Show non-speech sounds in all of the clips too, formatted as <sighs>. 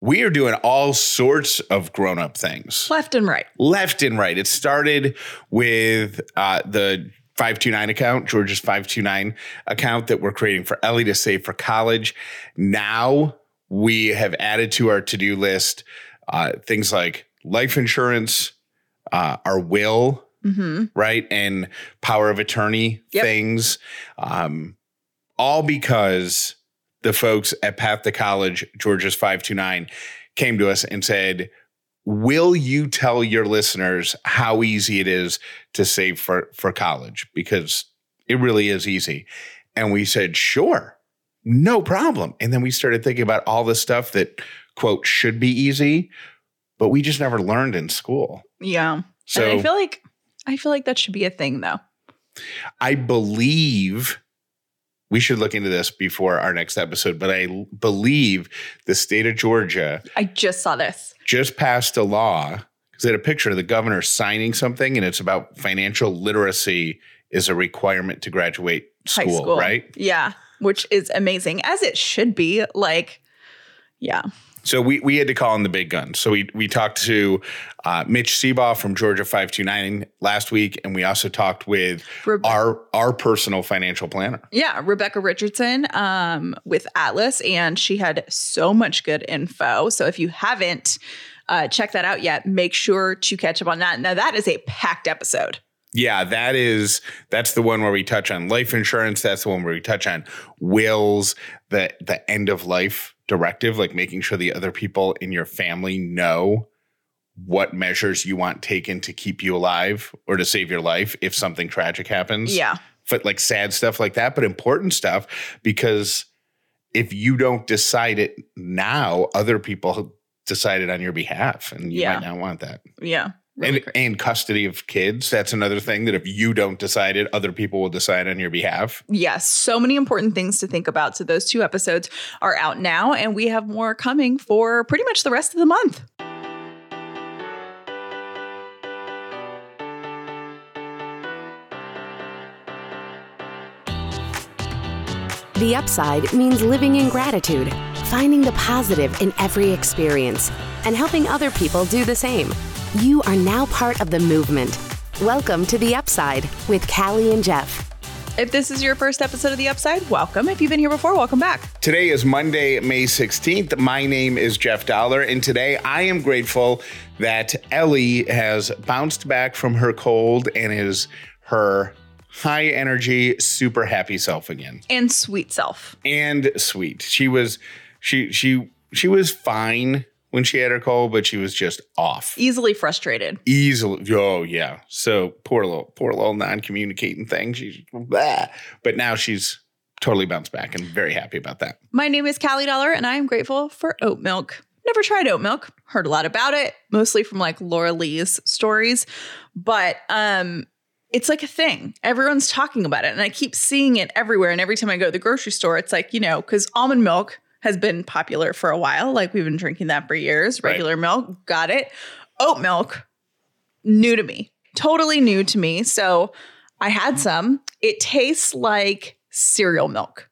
We are doing all sorts of grown up things Left and right. left and right. It started with uh, the 529 account, Georgia's 529 account that we're creating for Ellie to save for college. Now we have added to our to do list uh, things like life insurance, uh, our will, Mm-hmm. right? And power of attorney Yep. things. Um, all because the folks at Path to College, Georgia's 529, came to us and said, Will you tell your listeners how easy it is to save for, for college? Because it really is easy. And we said, Sure, no problem. And then we started thinking about all the stuff that, quote, should be easy, but we just never learned in school. Yeah. So and I feel like I feel like that should be a thing though. I believe we should look into this before our next episode, but I l- believe the state of Georgia I just saw this. just passed a law because they had a picture of the governor signing something, and it's about financial literacy is a requirement to graduate High school, school. right? Yeah. Which is amazing. As it should be. Like, yeah. So we we had to call in the big guns. So we we talked to uh, Mitch Seabaugh from Georgia five two nine last week, and we also talked with Rebe- our our personal financial planner. Yeah, Rebecca Richardson um, with Atlas, and she had so much good info. So if you haven't uh, checked that out yet, make sure to catch up on that. Now that is a packed episode. Yeah, that is that's the one where we touch on life insurance. That's the one where we touch on wills, the the end of life directive, like making sure the other people in your family know what measures you want taken to keep you alive or to save your life if something tragic happens. Yeah, But like sad stuff like that, but important stuff because if you don't decide it now, other people decide it on your behalf and you Yeah. might not want that yeah. Really and, great. and custody of kids. That's another thing that if you don't decide it, other people will decide on your behalf. Yes, so many important things to think about. So those two episodes are out now, and we have more coming for pretty much the rest of the month. The upside means living in gratitude, finding the positive in every experience, and helping other people do the same. You are now part of the movement. Welcome to The Upside with Callie and Jeff. If this is your first episode of The Upside, welcome. If you've been here before, welcome back. Today is Monday, May 16th. My name is Jeff Dollar, and today I am grateful that Ellie has bounced back from her cold and is her high energy, super happy self again. And sweet self. And sweet. She was she she she was fine when she had her cold, but she was just off. Easily frustrated. easily. Oh yeah. So poor little poor little non-communicating thing. She's blah. but now she's totally bounced back and very happy about that. My name is Callie Dollar, and I am grateful for oat milk. Never tried oat milk. Heard a lot about it, mostly from like Laura Lee's stories, but um, it's like a thing. Everyone's talking about it, and I keep seeing it everywhere. And every time I go to the grocery store, it's like you know, because almond milk has been popular for a while. Like we've been drinking that for years. Right. Regular milk, got it. Oat milk, new to me, totally new to me. So I had some. It tastes like cereal milk.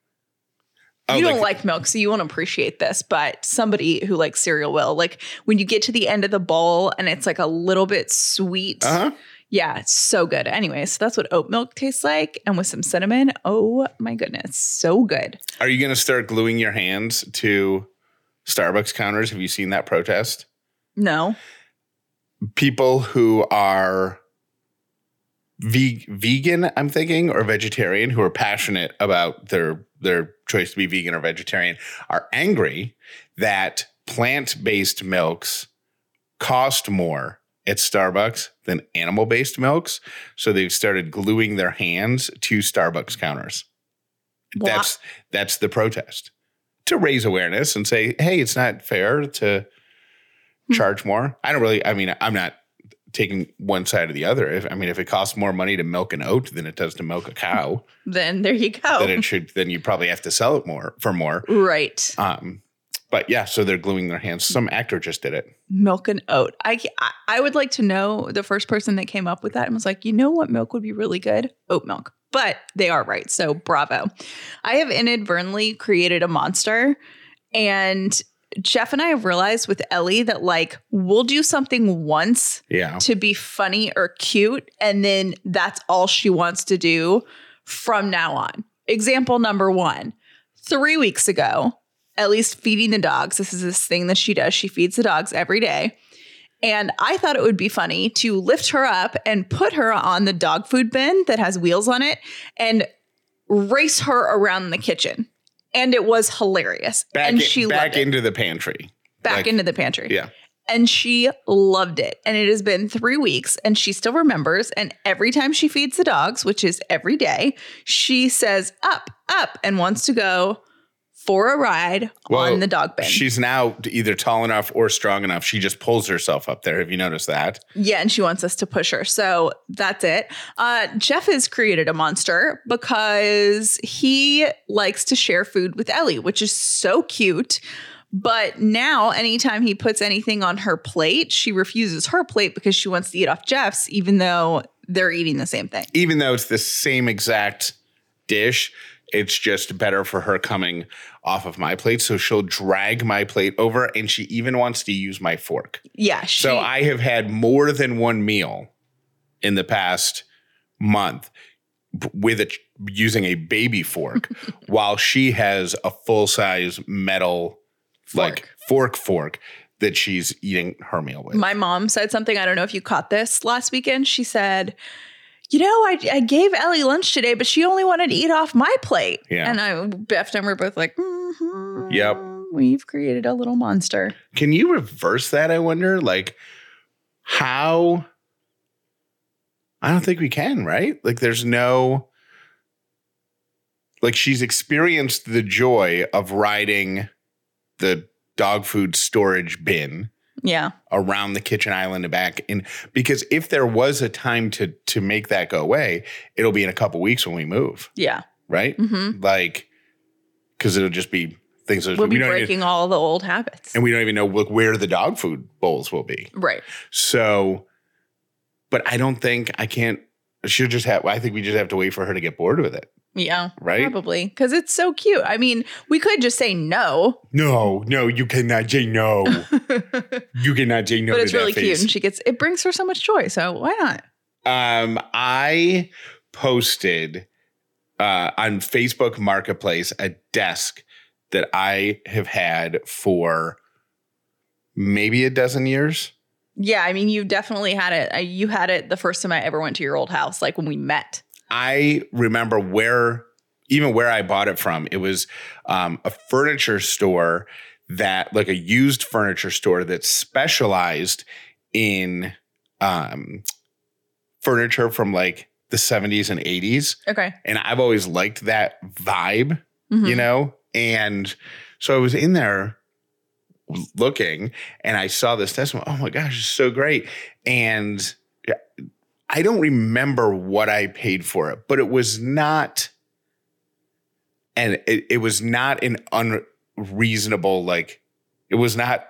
Oh, You don't like milk, so you won't appreciate this, but somebody who likes cereal will. Like when you get to the end of the bowl and it's like a little bit sweet. Uh-huh. Yeah, it's so good. Anyway, so that's what oat milk tastes like. And with some cinnamon, oh my goodness, so good. Are you going to start gluing your hands to Starbucks counters? Have you seen that protest? No. People who are ve- vegan, I'm thinking, or vegetarian, who are passionate about their their choice to be vegan or vegetarian, are angry that plant-based milks cost more at Starbucks than animal-based milks. So they've started gluing their hands to Starbucks counters. Wha- That's that's the protest to raise awareness and say, hey, it's not fair to charge more. I don't really. I mean, I'm not taking one side or the other. If I mean, if it costs more money to milk an oat than it does to milk a cow, <laughs> Then there you go. then it should. Then you probably have to sell it more for more. right. Um, but yeah, so they're gluing their hands. Some actor just did it. milk and oat. I, I would like to know the first person that came up with that and was like, you know what milk would be really good? Oat milk. But they are right. So bravo. I have inadvertently created a monster. And Jeff and I have realized with Ellie that like we'll do something once Yeah. to be funny or cute. And then that's all she wants to do from now on. Example number one three weeks ago, Ellie's feeding the dogs. This is this thing that she does. She feeds the dogs every day. And I thought it would be funny to lift her up and put her on the dog food bin that has wheels on it and race her around the kitchen. And it was hilarious. Back, and in- she back loved it. into the pantry. back like- into the pantry Yeah. and she loved it. And it has been three weeks, and she still remembers. And every time she feeds the dogs, which is every day, she says up, up, and wants to go for a ride Well, on the dog bin. She's now either tall enough or strong enough. She just pulls herself up there. Have you noticed that? yeah, and she wants us to push her. So that's it. Uh, Jeff has created a monster because he likes to share food with Ellie, which is so cute. But now, anytime he puts anything on her plate, she refuses her plate because she wants to eat off Jeff's, even though they're eating the same thing. Even though it's the same exact dish, it's just better for her coming off of my plate. So she'll drag my plate over and she even wants to use my fork. Yeah. She, So I have had more than one meal in the past month with a using a baby fork <laughs> while she has a full size metal like fork fork that she's eating her meal with. my mom said something. I don't know if you caught this last weekend. She said, you know, I, I gave Ellie lunch today, but she only wanted to eat off my plate. Yeah. And I, Beth and I were both like, mm-hmm, Yep. We've created a little monster. Can you reverse that? I wonder, like, how? I don't think we can, right? Like, there's no, like, she's experienced the joy of riding the dog food storage bin Yeah. around the kitchen island and back and because if there was a time to to make that go away it'll be in a couple weeks when we move Yeah. right Mm-hmm. like because it'll just be things that We'll we be don't even, breaking all the old habits. and we don't even know look where the dog food bowls will be right. so, but I don't think I can't. She'll just have. I think we just have to wait for her to get bored with it, Yeah. right? Probably. Because it's so cute. I mean, we could just say no, No, no, you cannot say no. <laughs> you cannot say no. But it's really cute. And she gets, it brings her so much joy. So why not? Um, I posted uh, on Facebook Marketplace a desk that I have had for maybe a dozen years. Yeah. I mean, you definitely had it. You had it the first time I ever went to your old house, like when we met. I remember where, even where I bought it from. It was um, a furniture store that, like a used furniture store that specialized in um, furniture from like the 70s and 80s. Okay. And I've always liked that vibe, Mhm. you know? And so I was in there looking and I saw this testimony. Oh my gosh, it's so great. And uh, I don't remember what I paid for it, but it was not, and it, it was not an unreasonable, like, it was not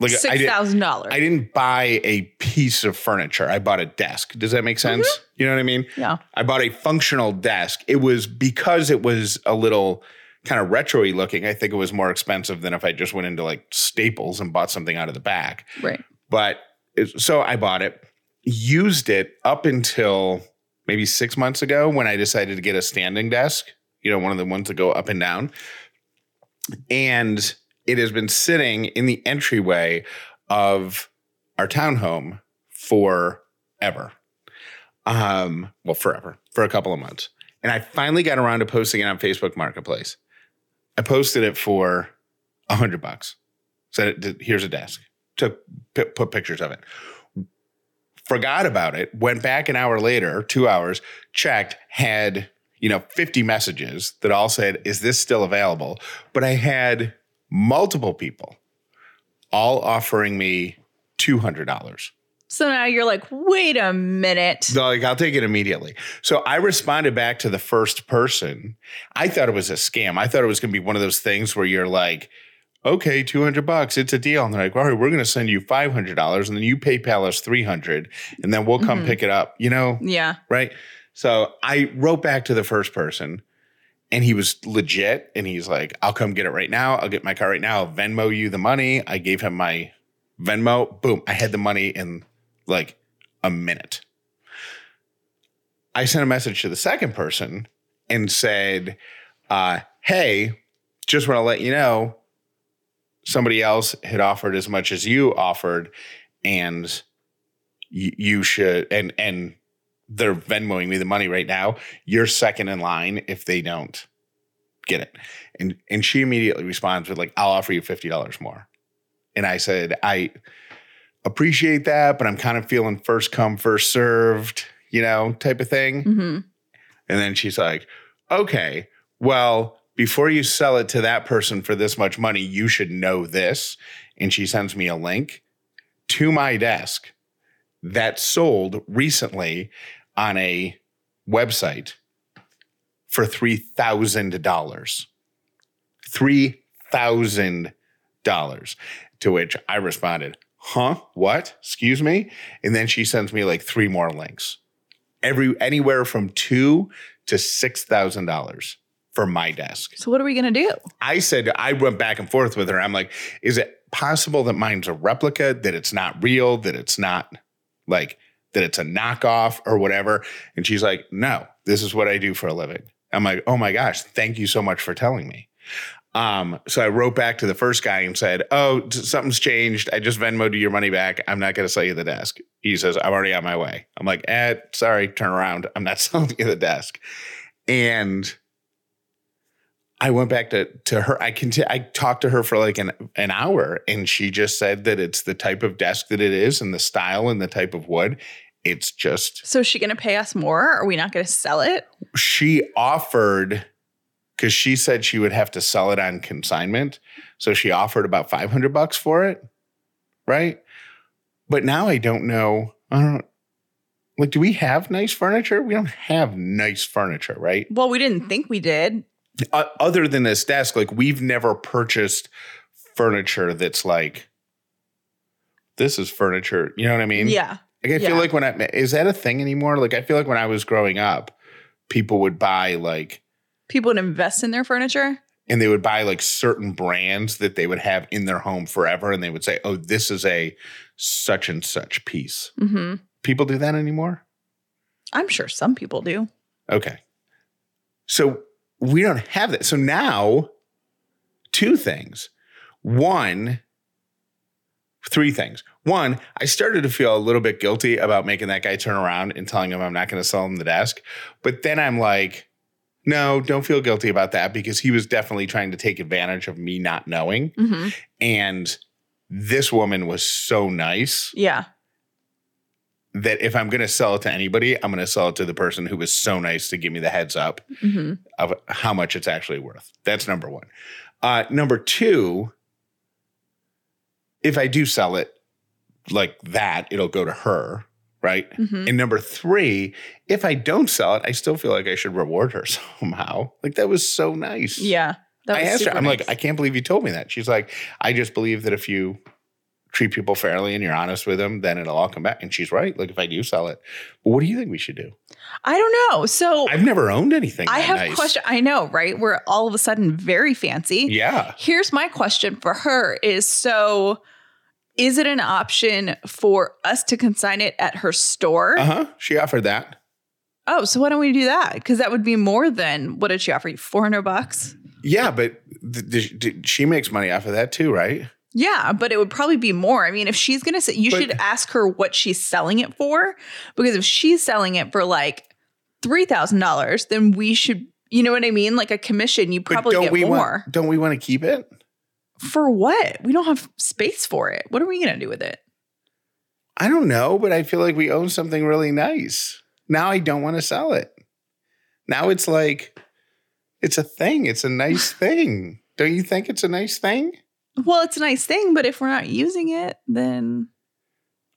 like I Six thousand dollars. I didn't buy a piece of furniture. I bought a desk. Does that make sense? Mm-hmm. You know what I mean? Yeah. I bought a functional desk. It was because it was a little kind of retro-y looking. I think it was more expensive than if I just went into like Staples and bought something out of the back. Right. But so I bought it, used it up until maybe six months ago when I decided to get a standing desk, you know, one of the ones that go up and down. And it has been sitting in the entryway of our townhome forever. Um, well, forever, for a couple of months. And I finally got around to posting it on Facebook Marketplace. I posted it for a hundred bucks. Said, here's a desk took p- put pictures of it forgot about it went back an hour later two hours checked had you know 50 messages that all said is this still available but i had multiple people all offering me $200. So now you're like, wait a minute. Like, I'll take it immediately. So I responded back to the first person. I thought it was a scam. I thought it was going to be one of those things where you're like, okay, 200 bucks, it's a deal. And they're like, all right, we're going to send you $500 and then you PayPal us 300 and then we'll come Mhm. pick it up, you know? Yeah. Right. So I wrote back to the first person and he was legit. And he's like, I'll come get it right now. I'll get my car right now. I'll Venmo you the money. I gave him my Venmo. Boom. I had the money in like a minute. I sent a message to the second person and said, uh, Hey, just want to let you know somebody else had offered as much as you offered and you, you should and and they're Venmoing me the money right now. You're second in line if they don't get it. And and she immediately responds with like, I'll offer you fifty dollars more. And I said, I appreciate that, but I'm kind of feeling first come, first served, you know, type of thing. hmm And then she's like, okay, well, before you sell it to that person for this much money, you should know this. And she sends me a link to my desk that sold recently on a website for $3,000. $3,000. To which I responded, huh? What? Excuse me? And then she sends me like three more links every anywhere from two to six thousand dollars for my desk. So what are we gonna do? I said I went back and forth with her. I'm like, is it possible that mine's a replica, that it's not real, that it's not like that it's a knockoff or whatever? And she's like, no, this is what I do for a living. I'm like, oh my gosh, thank you so much for telling me. Um, so I wrote back to the first guy and said, Oh, something's changed. I just Venmoed you your money back. I'm not going to sell you the desk. He says, I'm already on my way. I'm like, eh, sorry, turn around. I'm not <laughs> selling you the desk. And I went back to to her. I conti- I talked to her for like an an hour, and she just said that it's the type of desk that it is, and the style and the type of wood. It's just So is she gonna pay us more? Are we not gonna sell it? she offered because she said she would have to sell it on consignment. So she offered about 500 bucks for it. Right. But now I don't know. I don't like, do we have nice furniture? We don't have nice furniture, right? Well, we didn't think we did. Uh, other than this desk, like, we've never purchased furniture that's like, this is furniture. You know what I mean? yeah. Like I feel like when I is that a thing anymore? Like I feel like when I was growing up, people would buy like People would invest in their furniture. and they would buy like certain brands that they would have in their home forever and they would say, "Oh, this is a such and such piece." hmm People do that anymore? I'm sure some people do. Okay. So we don't have that. So now two things. One three things. One, I started to feel a little bit guilty about making that guy turn around and telling him I'm not going to sell him the desk. But then I'm like, no, don't feel guilty about that because he was definitely trying to take advantage of me not knowing. hmm And this woman was so nice Yeah. that if I'm going to sell it to anybody, I'm going to sell it to the person who was so nice to give me the heads up hmm of how much it's actually worth. That's number one. Uh, number two, if I do sell it like that, it'll go to her, right? hmm And number three, if I don't sell it, I still feel like I should reward her <laughs> somehow. Like that was so nice. Yeah. That I was asked her, I'm nice. like, I can't believe you told me that. She's like, I just believe that if you treat people fairly and you're honest with them, then it'll all come back. And she's right. Like if I do sell it, what do you think we should do? I don't know. So I've never owned anything. I have nice. question. I know, right? We're all of a sudden very fancy. Yeah. Here's my question for her is so is it an option for us to consign it at her store? Uh huh. She offered that. Oh, so why don't we do that? Because that would be more than what did she offer you? 400 bucks? Yeah, but th- th- th- she makes money off of that too, right? Yeah, but it would probably be more. I mean, if she's going to say, you But- should ask her what she's selling it for. Because if she's selling it for like $3,000, then we should, you know what I mean? Like a commission, you probably don't get we more. want? Don't we want to keep it? For what? We don't have space for it. What are we going to do with it? I don't know, but I feel like we own something really nice. Now I don't want to sell it. Now it's like it's a thing. It's a nice <laughs> thing. Don't you think it's a nice thing? Well, it's a nice thing, but if we're not using it, then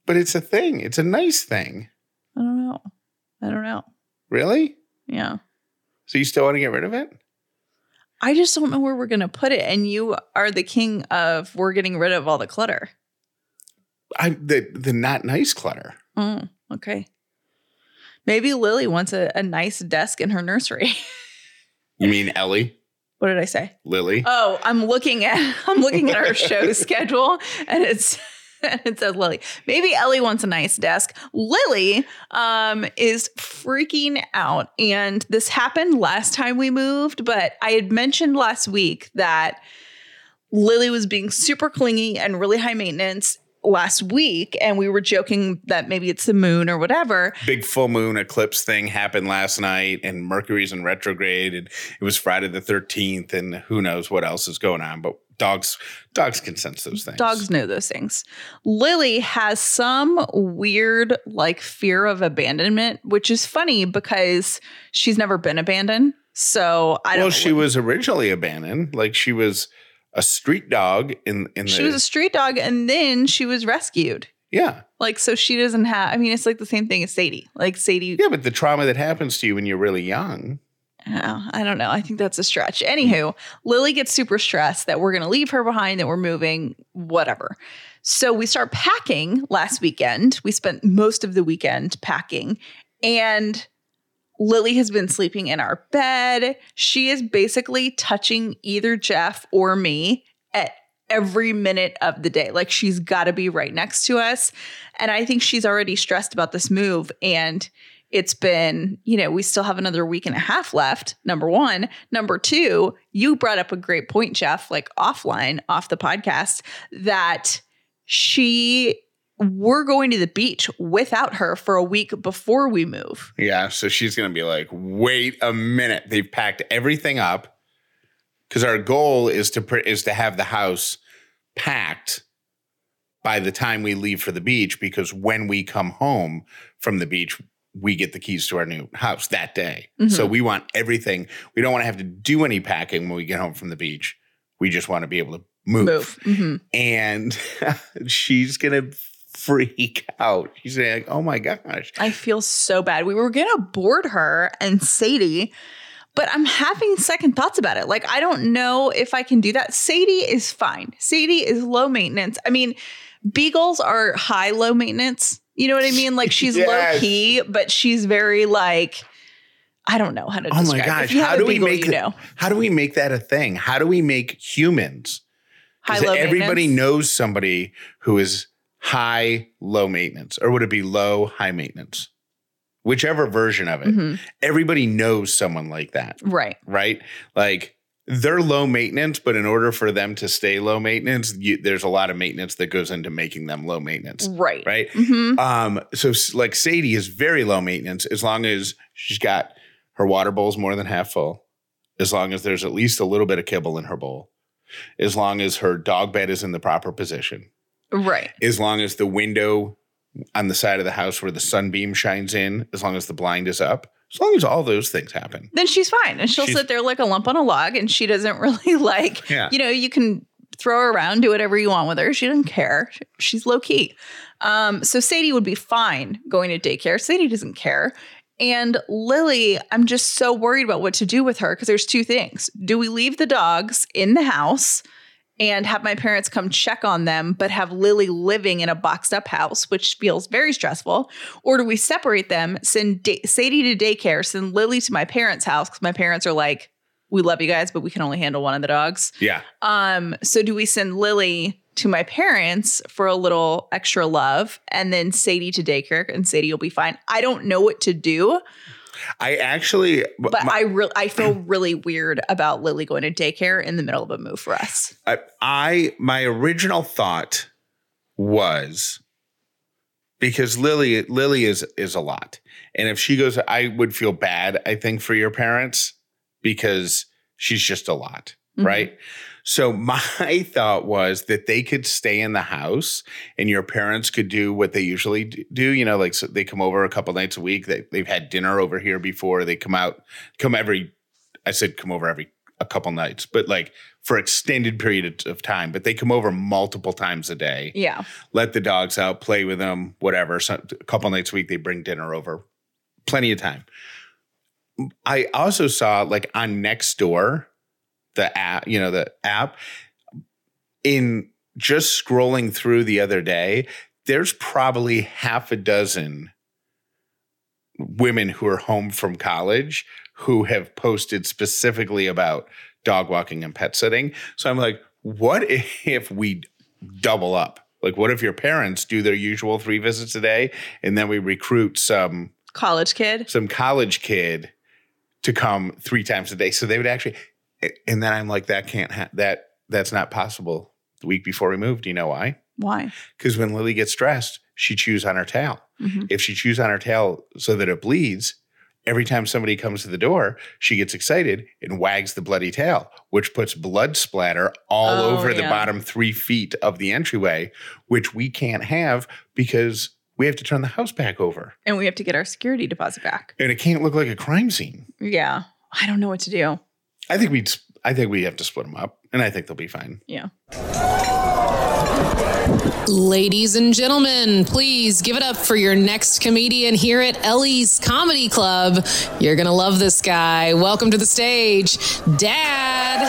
But it's a thing. It's a nice thing. I don't know. I don't know. Really? Yeah. So you still want to get rid of it? I just don't know where we're going to put it. And you are the king of we're getting rid of all the clutter. I the the not nice clutter. Oh, okay. Maybe Lily wants a, a nice desk in her nursery. <laughs> You mean Ellie? what did I say? Lily? Oh, I'm looking at <laughs> I'm looking at our show <laughs> schedule and it's and <laughs> it says Lily. Maybe Ellie wants a nice desk. Lily um is freaking out and this happened last time we moved, but I had mentioned last week that Lily was being super clingy and really high maintenance last week and we were joking that maybe it's the moon or whatever. Big full moon eclipse thing happened last night, and Mercury's in retrograde, and it was Friday the thirteenth, and who knows what else is going on. But dogs, dogs can sense those things. Dogs know those things. Lily has some weird like fear of abandonment, which is funny because she's never been abandoned. So I don't Well, know she was originally abandoned. Like she was a street dog in in the she was a street dog and then she was rescued. yeah Like so she doesn't have I mean it's like the same thing as Sadie. Like Sadie yeah. But the trauma that happens to you when you're really young. Oh, I don't know. I think that's a stretch. Anywho, Lily gets super stressed that we're going to leave her behind, that we're moving, whatever. So we start packing last weekend. We spent most of the weekend packing, and Lily has been sleeping in our bed. She is basically touching either Jeff or me at every minute of the day. Like she's got to be right next to us. And I think she's already stressed about this move. And it's been, you know, we still have another week and a half left. Number one. Number two, you brought up a great point, Jeff, like offline, off the podcast, that she, we're going to the beach without her for a week before we move. Yeah, so she's gonna be like, wait a minute. They've packed everything up because our goal is to is to have the house packed by the time we leave for the beach. Because when we come home from the beach, we get the keys to our new house that day. So we want everything. We don't want to have to do any packing when we get home from the beach. We just want to be able to move. Move. Mhm. And <laughs> she's gonna freak out. She's like, "Oh my gosh." I feel so bad. We were gonna board her and Sadie, but I'm having second thoughts about it. Like, I don't know if I can do that. Sadie is fine. Sadie is low maintenance. I mean, beagles are high low maintenance. You know what I mean? Like she's low key, but she's very like I don't know how to Oh my gosh! How do a we make you that- know How do we make that a thing? How do we make humans? high low everybody knows somebody who is high low maintenance, or would it be low high maintenance? Whichever version of it. Mhm. Everybody knows someone like that, Right. right? Like they're low maintenance, but in order for them to stay low maintenance, you, there's a lot of maintenance that goes into making them low maintenance, Right. right? hmm Um, so like Sadie is very low maintenance as long as she's got her water bowl's more than half full, as long as there's at least a little bit of kibble in her bowl, as long as her dog bed is in the proper position, Right. as long as the window on the side of the house where the sunbeam shines in, as long as the blind is up, as long as all those things happen. then she's fine. And she'll She's- sit there like a lump on a log and she doesn't <laughs> really like, <laughs> Yeah. you know, you can throw her around, do whatever you want with her. She doesn't care. She's low key. Um, so Sadie would be fine going to daycare. Sadie doesn't care. And Lily, I'm just so worried about what to do with her because there's two things. Do we leave the dogs in the house and have my parents come check on them, but have Lily living in a boxed up house, which feels very stressful? Or do we separate them, send da- Sadie to daycare, send Lily to my parents' house because my parents are like, we love you guys, but we can only handle one of the dogs. Yeah. Um, so do we send Lily to my parents for a little extra love and then Sadie to daycare and Sadie will be fine? I don't know what to do, I actually, but my- I really I feel really weird about Lily going to daycare in the middle of a move for us. I, I my original thought was because Lily Lily is is a lot. And if she goes I would feel bad I think for your parents because she's just a lot, Mhm. right? So my <laughs> thought was that they could stay in the house and your parents could do what they usually do, you know, like so they come over a couple nights a week. They they've had dinner over here before. They come out come every I said come over every a couple nights, but like for extended period of time. But they come over multiple times a day. Yeah. Let the dogs out, play with them, whatever. So a couple nights a week, they bring dinner over. Plenty of time. I also saw like on Nextdoor, the app, you know, the app, in just scrolling through the other day, there's probably half a dozen women who are home from college who have posted specifically about dog walking and pet sitting. So I'm like, what if we double up? Like, what if your parents do their usual three visits a day and then we recruit some College kid. some college kid to come three times a day? So they would actually, and then I'm like, that can't ha- that that's not possible. The week before we moved, do you know why? Why? Because when Lily gets stressed, she chews on her tail. Mhm. If she chews on her tail so that it bleeds, every time somebody comes to the door, she gets excited and wags the bloody tail, which puts blood splatter all Oh, over the bottom three feet of the entryway, which we can't have because we have to turn the house back over. And we have to get our security deposit back. And it can't look like a crime scene. Yeah. I don't know what to do. I think we'd I think we have to split them up, and I think they'll be fine. Yeah. Ladies and gentlemen, please give it up for your next comedian here at Ellie's Comedy Club. You're going to love this guy. Welcome to the stage, Dad.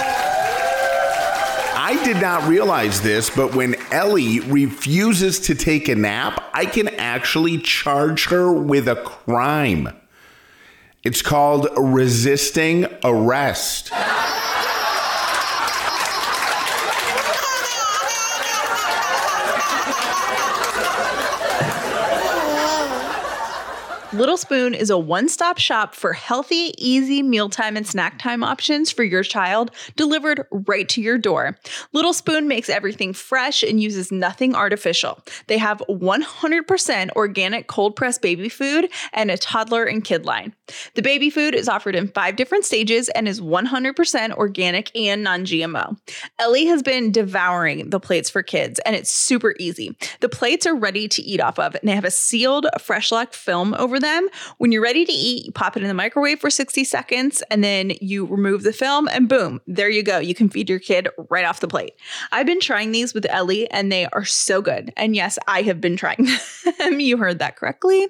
I did not realize this, but when Ellie refuses to take a nap, I can actually charge her with a crime. It's called resisting arrest. Little Spoon is a one stop shop for healthy, easy mealtime and snack time options for your child delivered right to your door. Little Spoon makes everything fresh and uses nothing artificial. They have 100% organic cold pressed baby food and a toddler and kid line. The baby food is offered in five different stages and is 100% organic and non GMO. Ellie has been devouring the plates for kids, and it's super easy. The plates are ready to eat off of, and they have a sealed fresh lock film over them. When you're ready to eat, you pop it in the microwave for 60 seconds, and then you remove the film, and boom, there you go. You can feed your kid right off the plate. I've been trying these with Ellie, and they are so good. And yes, I have been trying <laughs> them. you heard that correctly.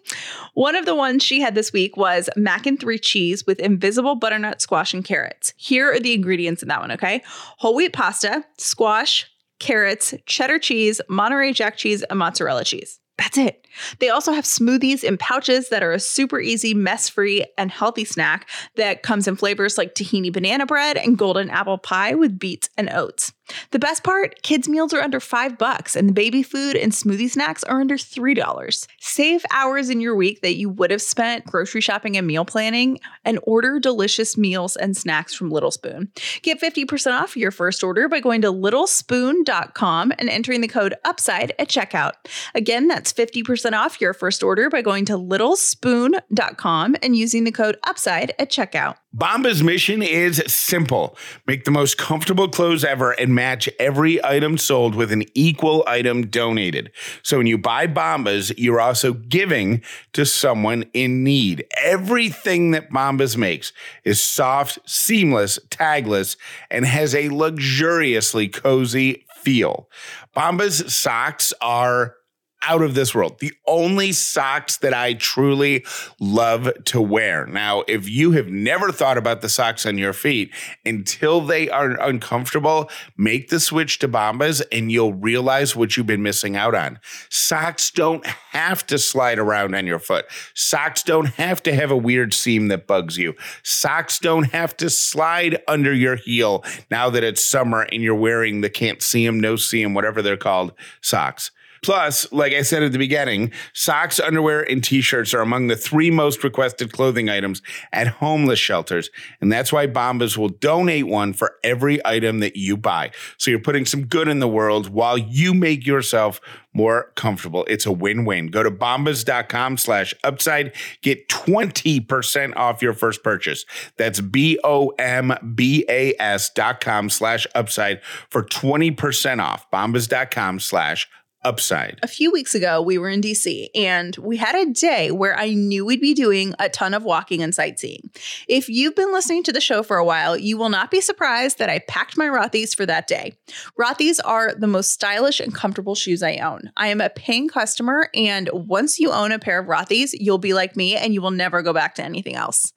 One of the ones she had this week was mac and three cheese with invisible butternut squash and carrots. Here are the ingredients in that one, okay? Whole wheat pasta, squash, carrots, cheddar cheese, Monterey Jack cheese, and mozzarella cheese. That's it. They also have smoothies in pouches that are a super easy, mess free, and healthy snack that comes in flavors like tahini banana bread and golden apple pie with beets and oats. The best part kids' meals are under five bucks, and the baby food and smoothie snacks are under $3. Save hours in your week that you would have spent grocery shopping and meal planning and order delicious meals and snacks from Little Spoon. Get 50% off your first order by going to littlespoon.com and entering the code UPSIDE at checkout. Again, that's 50% off your first order by going to littlespoon.com and using the code UPSIDE at checkout. Bombas' mission is simple make the most comfortable clothes ever and match every item sold with an equal item donated. So when you buy Bombas, you're also giving to someone in need. Everything that Bombas makes is soft, seamless, tagless, and has a luxuriously cozy feel. Bombas socks are out of this world. The only socks that I truly love to wear. Now, if you have never thought about the socks on your feet until they are uncomfortable, make the switch to Bombas and you'll realize what you've been missing out on. Socks don't have to slide around on your foot. Socks don't have to have a weird seam that bugs you. Socks don't have to slide under your heel now that it's summer and you're wearing the can't see 'em, no see 'em, whatever they're called socks. Plus, like I said at the beginning, socks, underwear, and t shirts are among the three most requested clothing items at homeless shelters. And that's why Bombas will donate one for every item that you buy. So you're putting some good in the world while you make yourself more comfortable. It's a win-win. Go to bombas.com slash upside. Get 20% off your first purchase. That's B-O-M-B-A-S dot com slash upside for 20% off. Bombas.com slash upside. A few weeks ago, we were in DC and we had a day where I knew we'd be doing a ton of walking and sightseeing. If you've been listening to the show for a while, you will not be surprised that I packed my Rothy's for that day. Rothy's are the most stylish and comfortable shoes I own. I am a paying customer, and once you own a pair of Rothy's, you'll be like me and you will never go back to anything else.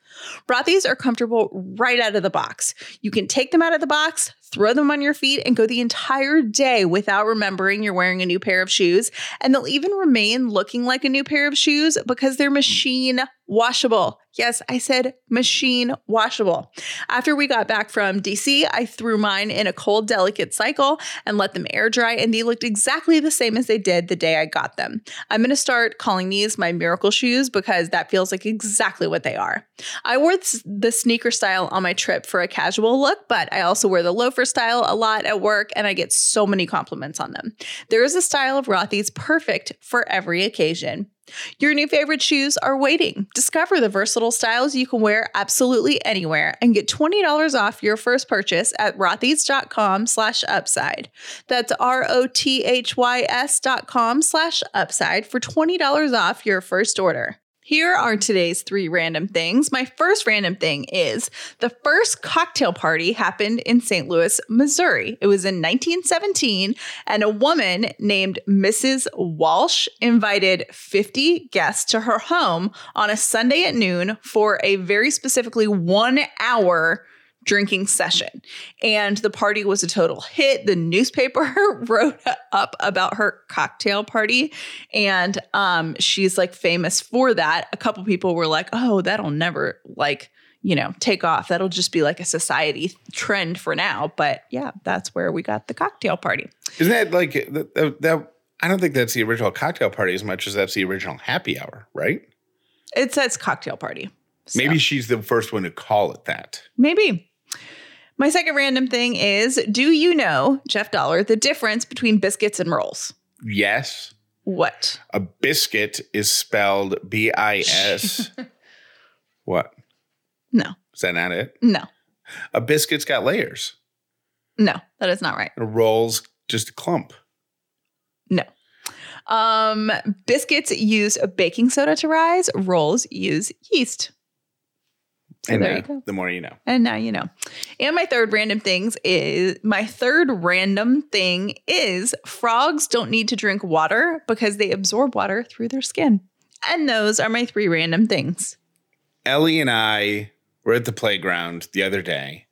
Rothy's are comfortable right out of the box. You can take them out of the box, throw them on your feet, and go the entire day without remembering you're wearing a new pair of shoes. And they'll even remain looking like a new pair of shoes because they're machine washable. Yes, I said machine washable. After we got back from DC, I threw mine in a cold, delicate cycle and let them air dry, and they looked exactly the same as they did the day I got them. I'm going to start calling these my miracle shoes because that feels like exactly what they are. I wore th- the sneaker style on my trip for a casual look, but I also wear the loafer style a lot at work, and I get so many compliments on them. There is a style of Rothy's perfect for every occasion. Your new favorite shoes are waiting. Discover the versatile styles you can wear absolutely anywhere and get $20 off your first purchase at rothys.com slash upside. That's R-O-T-H-Y-S dot com slash upside for $20 off your first order. Here are today's three random things. My first random thing is the first cocktail party happened in St. Louis, Missouri. It was in 1917, and a woman named Mrs. Walsh invited 50 guests to her home on a Sunday at noon for a very specifically one hour drinking session. And the party was a total hit. The newspaper <laughs> wrote up about her cocktail party and um she's like famous for that. A couple people were like, "Oh, that'll never like you know, take off. That'll just be like a society trend for now. But yeah, that's where we got the cocktail party. Isn't that like that, that? I don't think that's the original cocktail party as much as that's the original happy hour, right? It says cocktail party. So, Maybe she's the first one to call it that. maybe. My second random thing is do you know, Jeff Dollar, the difference between biscuits and rolls? Yes, What? a biscuit is spelled B I S. <laughs> What? No, Is that not it? no, A biscuit's got layers. no, that is not right. A roll's just a clump. No. Um, biscuits use baking soda to rise, rolls use yeast. And there uh, you go. the more you know. And now you know. And my third random things is my third random thing is frogs don't need to drink water because they absorb water through their skin. And those are my three random things. Ellie and I were at the playground the other day,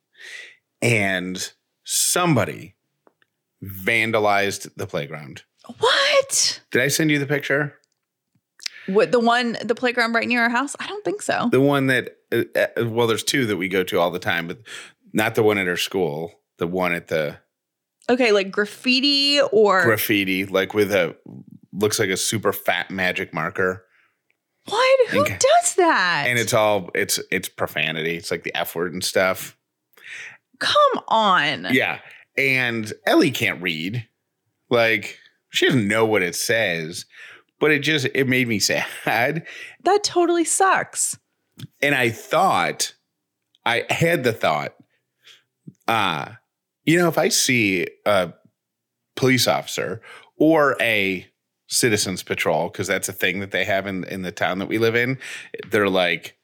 and somebody vandalized the playground. What? Did I send you the picture? What the one the playground right near our house? I don't think so. The one that, Uh, uh, well, there's two that we go to all the time, but not the one at our school. The one at the Okay, like graffiti or graffiti, like with a looks like a super fat magic marker, what? Who Okay. does that? and it's all it's it's profanity. It's like the f word and stuff. come on. Yeah, and Ellie can't read. Like she doesn't know what it says, but it just it made me <laughs> sad. That totally sucks. And I thought, I had the thought, uh, you know, if I see a police officer or a citizens patrol, because that's a thing that they have in, in the town that we live in, they're like,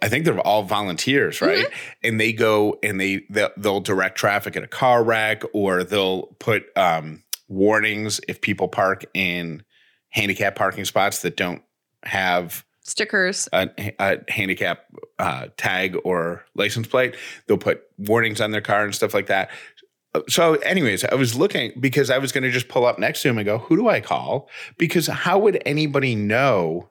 I think they're all volunteers, right? And they go and they they'll, they'll direct traffic at a car wreck, or they'll put um, warnings if people park in handicap parking spots that don't have Stickers. a, a handicap uh, tag or license plate. They'll put warnings on their car and stuff like that. So, anyways, I was looking because I was going to just pull up next to him and go, "Who do I call?" Because how would anybody know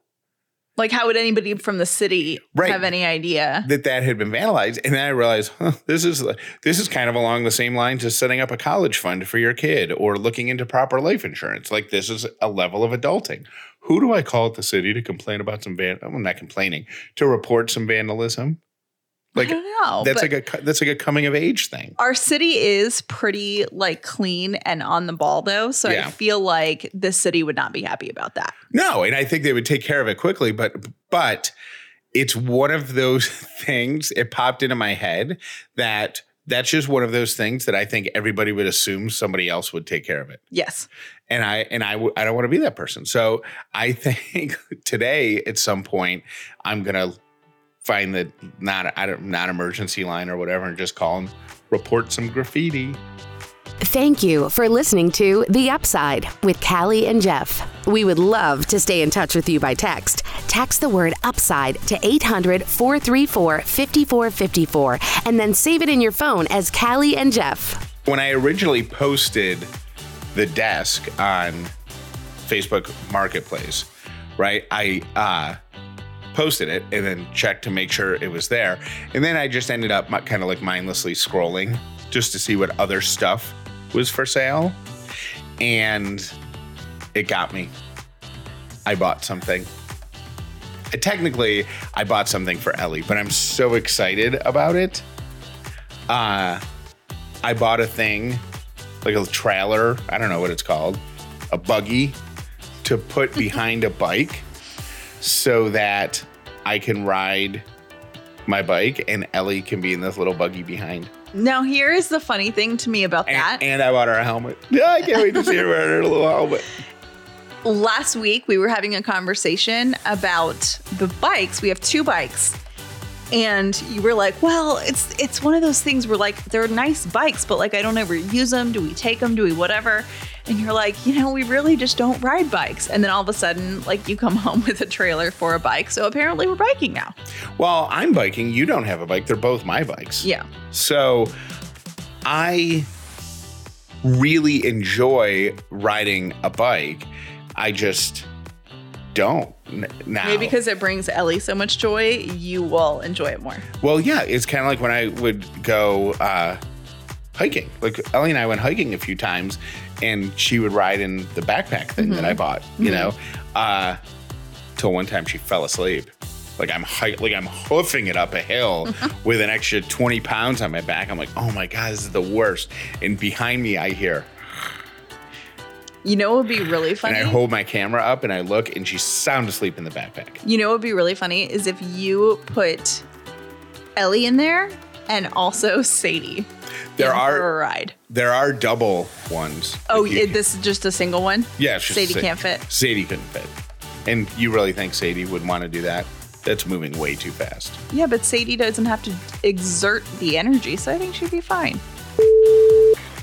Like, how would anybody from the city Right. have any idea? that that had been vandalized? And then I realized huh, this is this is kind of along the same lines as setting up a college fund for your kid or looking into proper life insurance. Like this is a level of adulting. Who do I call at the city to complain about some van? I'm not complaining to report some vandalism. Like I don't know. that's like a that's like a coming of age thing. our city is pretty like clean and on the ball though. So Yeah. I feel like the city would not be happy about that. No, and I think they would take care of it quickly, but but it's one of those <laughs> things. It popped into my head that that's just one of those things that I think everybody would assume somebody else would take care of it. Yes. And I and I w- I don't want to be that person. So I <laughs> think today at some point I'm gonna find the not I don't not emergency line or whatever and just call and report some graffiti. Thank you for listening to The Upside with Callie and Jeff. We would love to stay in touch with you by text. Text the word upside to 800 434 5454 and then save it in your phone as Callie and Jeff. When I originally posted the desk on Facebook Marketplace, right? I uh posted it and then checked to make sure it was there. And then I just ended up kind of like mindlessly scrolling just to see what other stuff was for sale. And it got me. I bought something. Technically, I bought something for Ellie, but I'm so excited about it. Uh, I bought a thing, like a trailer, I don't know what it's called, a buggy to put <laughs> behind a bike so that I can ride my bike and Ellie can be in this little buggy behind. Now, here is the funny thing to me about that. And, and I bought her a helmet. Yeah, I can't wait to see her wearing her little helmet. Last week, we were having a conversation about the bikes. We have two bikes. And you were like, well, it's it's one of those things where like they're nice bikes, but like I don't ever use them. Do we take them? Do we whatever? And you're like, you know, we really just don't ride bikes. And then all of a sudden, like you come <laughs> home with a trailer for a bike. So apparently we're biking now. Well, I'm biking. You don't have a bike. They're both my bikes. Yeah. So I really enjoy riding a bike. I just don't now. Maybe because it brings Ellie so much joy, you will enjoy it more. Well, yeah, it's kind of like when I would go uh, hiking. Like Ellie and I went hiking a few times, and she would ride in the backpack thing that I bought. You know, uh, till one time she fell asleep. Like I'm hi- like I'm hoofing it up a hill <laughs> with an extra twenty pounds on my back. I'm like, oh my god, this is the worst. And behind me, I hear, You know what would be really funny. <sighs> and? I hold my camera up and I look, and she's sound asleep in the backpack. You know what would be really funny is if you put Ellie in there and also <laughs> Sadie. There are- a ride. There are double ones. Oh, you- it, this is just a single one. Yeah, Sadie Sa- can't fit. Sadie couldn't fit. And you really think Sadie would want to do that? That's moving way too fast. Yeah, but Sadie doesn't have to exert the energy, so I think she'd be fine.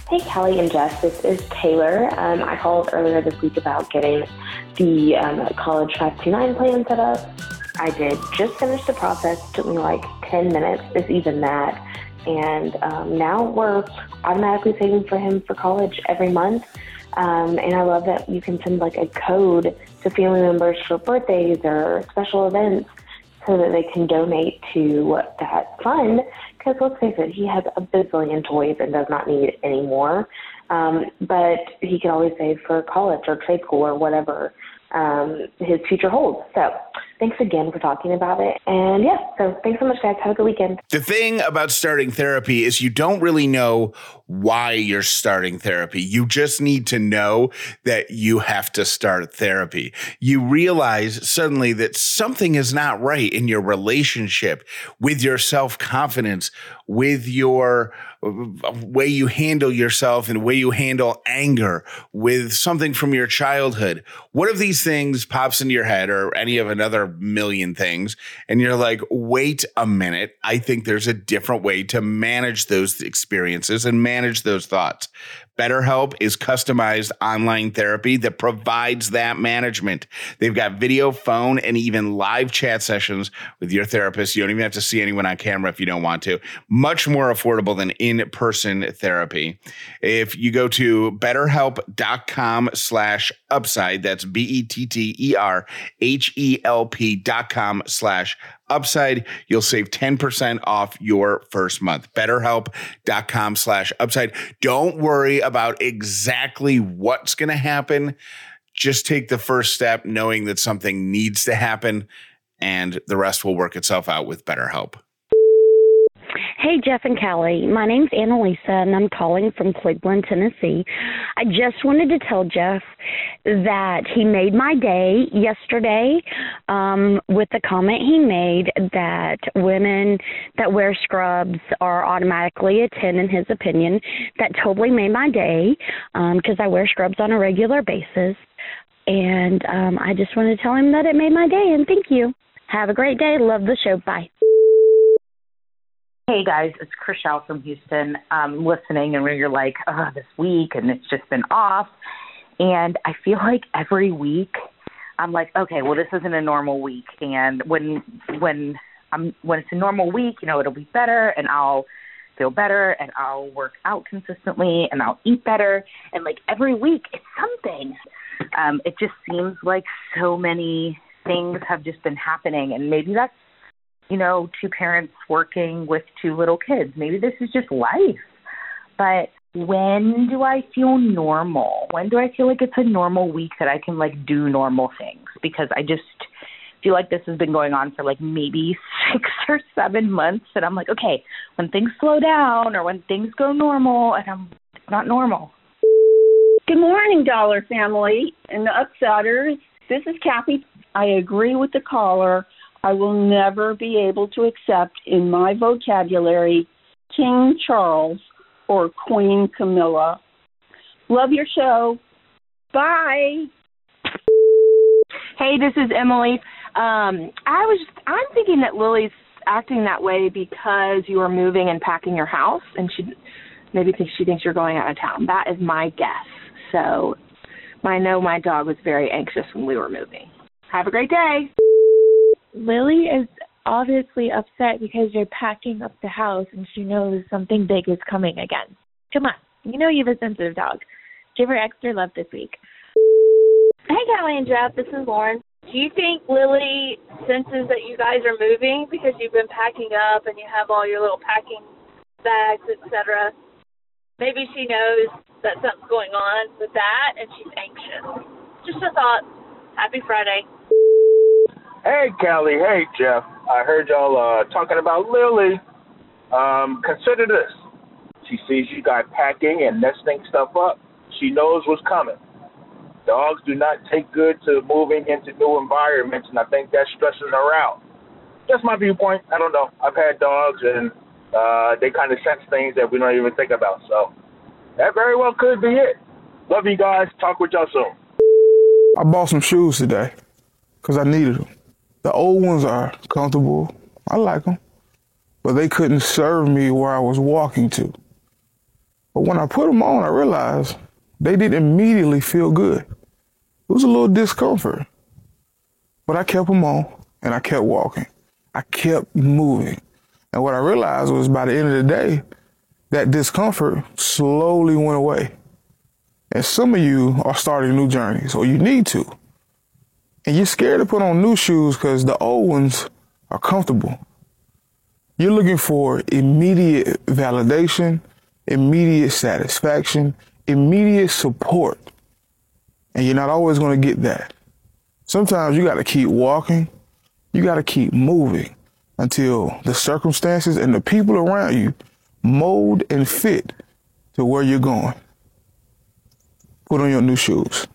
Hey, Callie and Jess, this is Taylor. Um, I called earlier this week about getting the um, college 529 plan set up. I did just finish the process. Took me like 10 minutes, if even that. And um, now we're automatically saving for him for college every month. Um, and I love that you can send like a code to family members for birthdays or special events so that they can donate to that fund. Because let's face it, he has a bazillion toys and does not need any more. Um, but he can always save for college or trade school or whatever um, his future holds. So thanks again for talking about it. And yeah, so thanks so much, guys. Have a good weekend. The thing about starting therapy is you don't really know why you're starting therapy. You just need to know that you have to start therapy. You realize suddenly that something is not right in your relationship with your self confidence, with your way you handle yourself and way you handle anger, with something from your childhood. One of these things pops into your head or any of another million things, and you're like, wait a minute. I think there's a different way to manage those experiences and manage those thoughts. BetterHelp is customized online therapy that provides that management. They've got video, phone, and even live chat sessions with your therapist. You don't even have to see anyone on camera if you don't want to. Much more affordable than in-person therapy. If you go to betterhelp.com slash upside, that's E B-E-T-T-E-R-H-E-L-P dot com slash upside you'll save 10% off your first month. Betterhelp.com slash upside. Don't worry about exactly what's going to happen. Just take the first step knowing that something needs to happen and the rest will work itself out with betterhelp Hey, Jeff and Callie. My name's Annalisa, and I'm calling from Cleveland, Tennessee. I just wanted to tell Jeff that he made my day yesterday um, with the comment he made that women that wear scrubs are automatically a 10 in his opinion. That totally made my day because um, I wear scrubs on a regular basis. And um, I just wanted to tell him that it made my day, and thank you. Have a great day. Love the show. Bye. Hey guys, it's Chriselle from Houston. Um, listening, and when you're like, oh, this week, and it's just been off. And I feel like every week, I'm like, okay, well, this isn't a normal week. And when when I'm when it's a normal week, you know, it'll be better, and I'll feel better, and I'll work out consistently, and I'll eat better. And like every week, it's something. Um, it just seems like so many things have just been happening, and maybe that's you know, two parents working with two little kids. Maybe this is just life. But when do I feel normal? When do I feel like it's a normal week that I can like do normal things? Because I just feel like this has been going on for like maybe <laughs> six or seven months and I'm like, okay, when things slow down or when things go normal and I'm not normal. Good morning, Dauler Family and the Upsetters. This is Kathy. I agree with the caller I will never be able to accept in my vocabulary King Charles or Queen Camilla. Love your show. Bye. Hey, this is Emily. Um, I was I'm thinking that Lily's acting that way because you are moving and packing your house, and she maybe thinks she thinks you're going out of town. That is my guess. So I know my dog was very anxious when we were moving. Have a great day. Lily is obviously upset because you're packing up the house and she knows something big is coming again. Come on, you know you have a sensitive dog. Give her extra love this week. Hey, Callie and Jeff, this is Lauren. Do you think Lily senses that you guys are moving because you've been packing up and you have all your little packing bags, etc.? Maybe she knows that something's going on with that and she's anxious. Just a thought. Happy Friday. Hey, Callie. Hey, Jeff. I heard y'all uh, talking about Lily. Um, consider this. She sees you guys packing and nesting stuff up. She knows what's coming. Dogs do not take good to moving into new environments, and I think that stresses her out. Just my viewpoint. I don't know. I've had dogs, and uh, they kind of sense things that we don't even think about. So that very well could be it. Love you guys. Talk with y'all soon. I bought some shoes today because I needed them. The old ones are comfortable. I like them. But they couldn't serve me where I was walking to. But when I put them on, I realized they didn't immediately feel good. It was a little discomfort. But I kept them on and I kept walking. I kept moving. And what I realized was by the end of the day, that discomfort slowly went away. And some of you are starting new journeys, or you need to and you're scared to put on new shoes because the old ones are comfortable. You're looking for immediate validation, immediate satisfaction, immediate support. And you're not always going to get that. Sometimes you got to keep walking, you got to keep moving until the circumstances and the people around you mold and fit to where you're going. Put on your new shoes.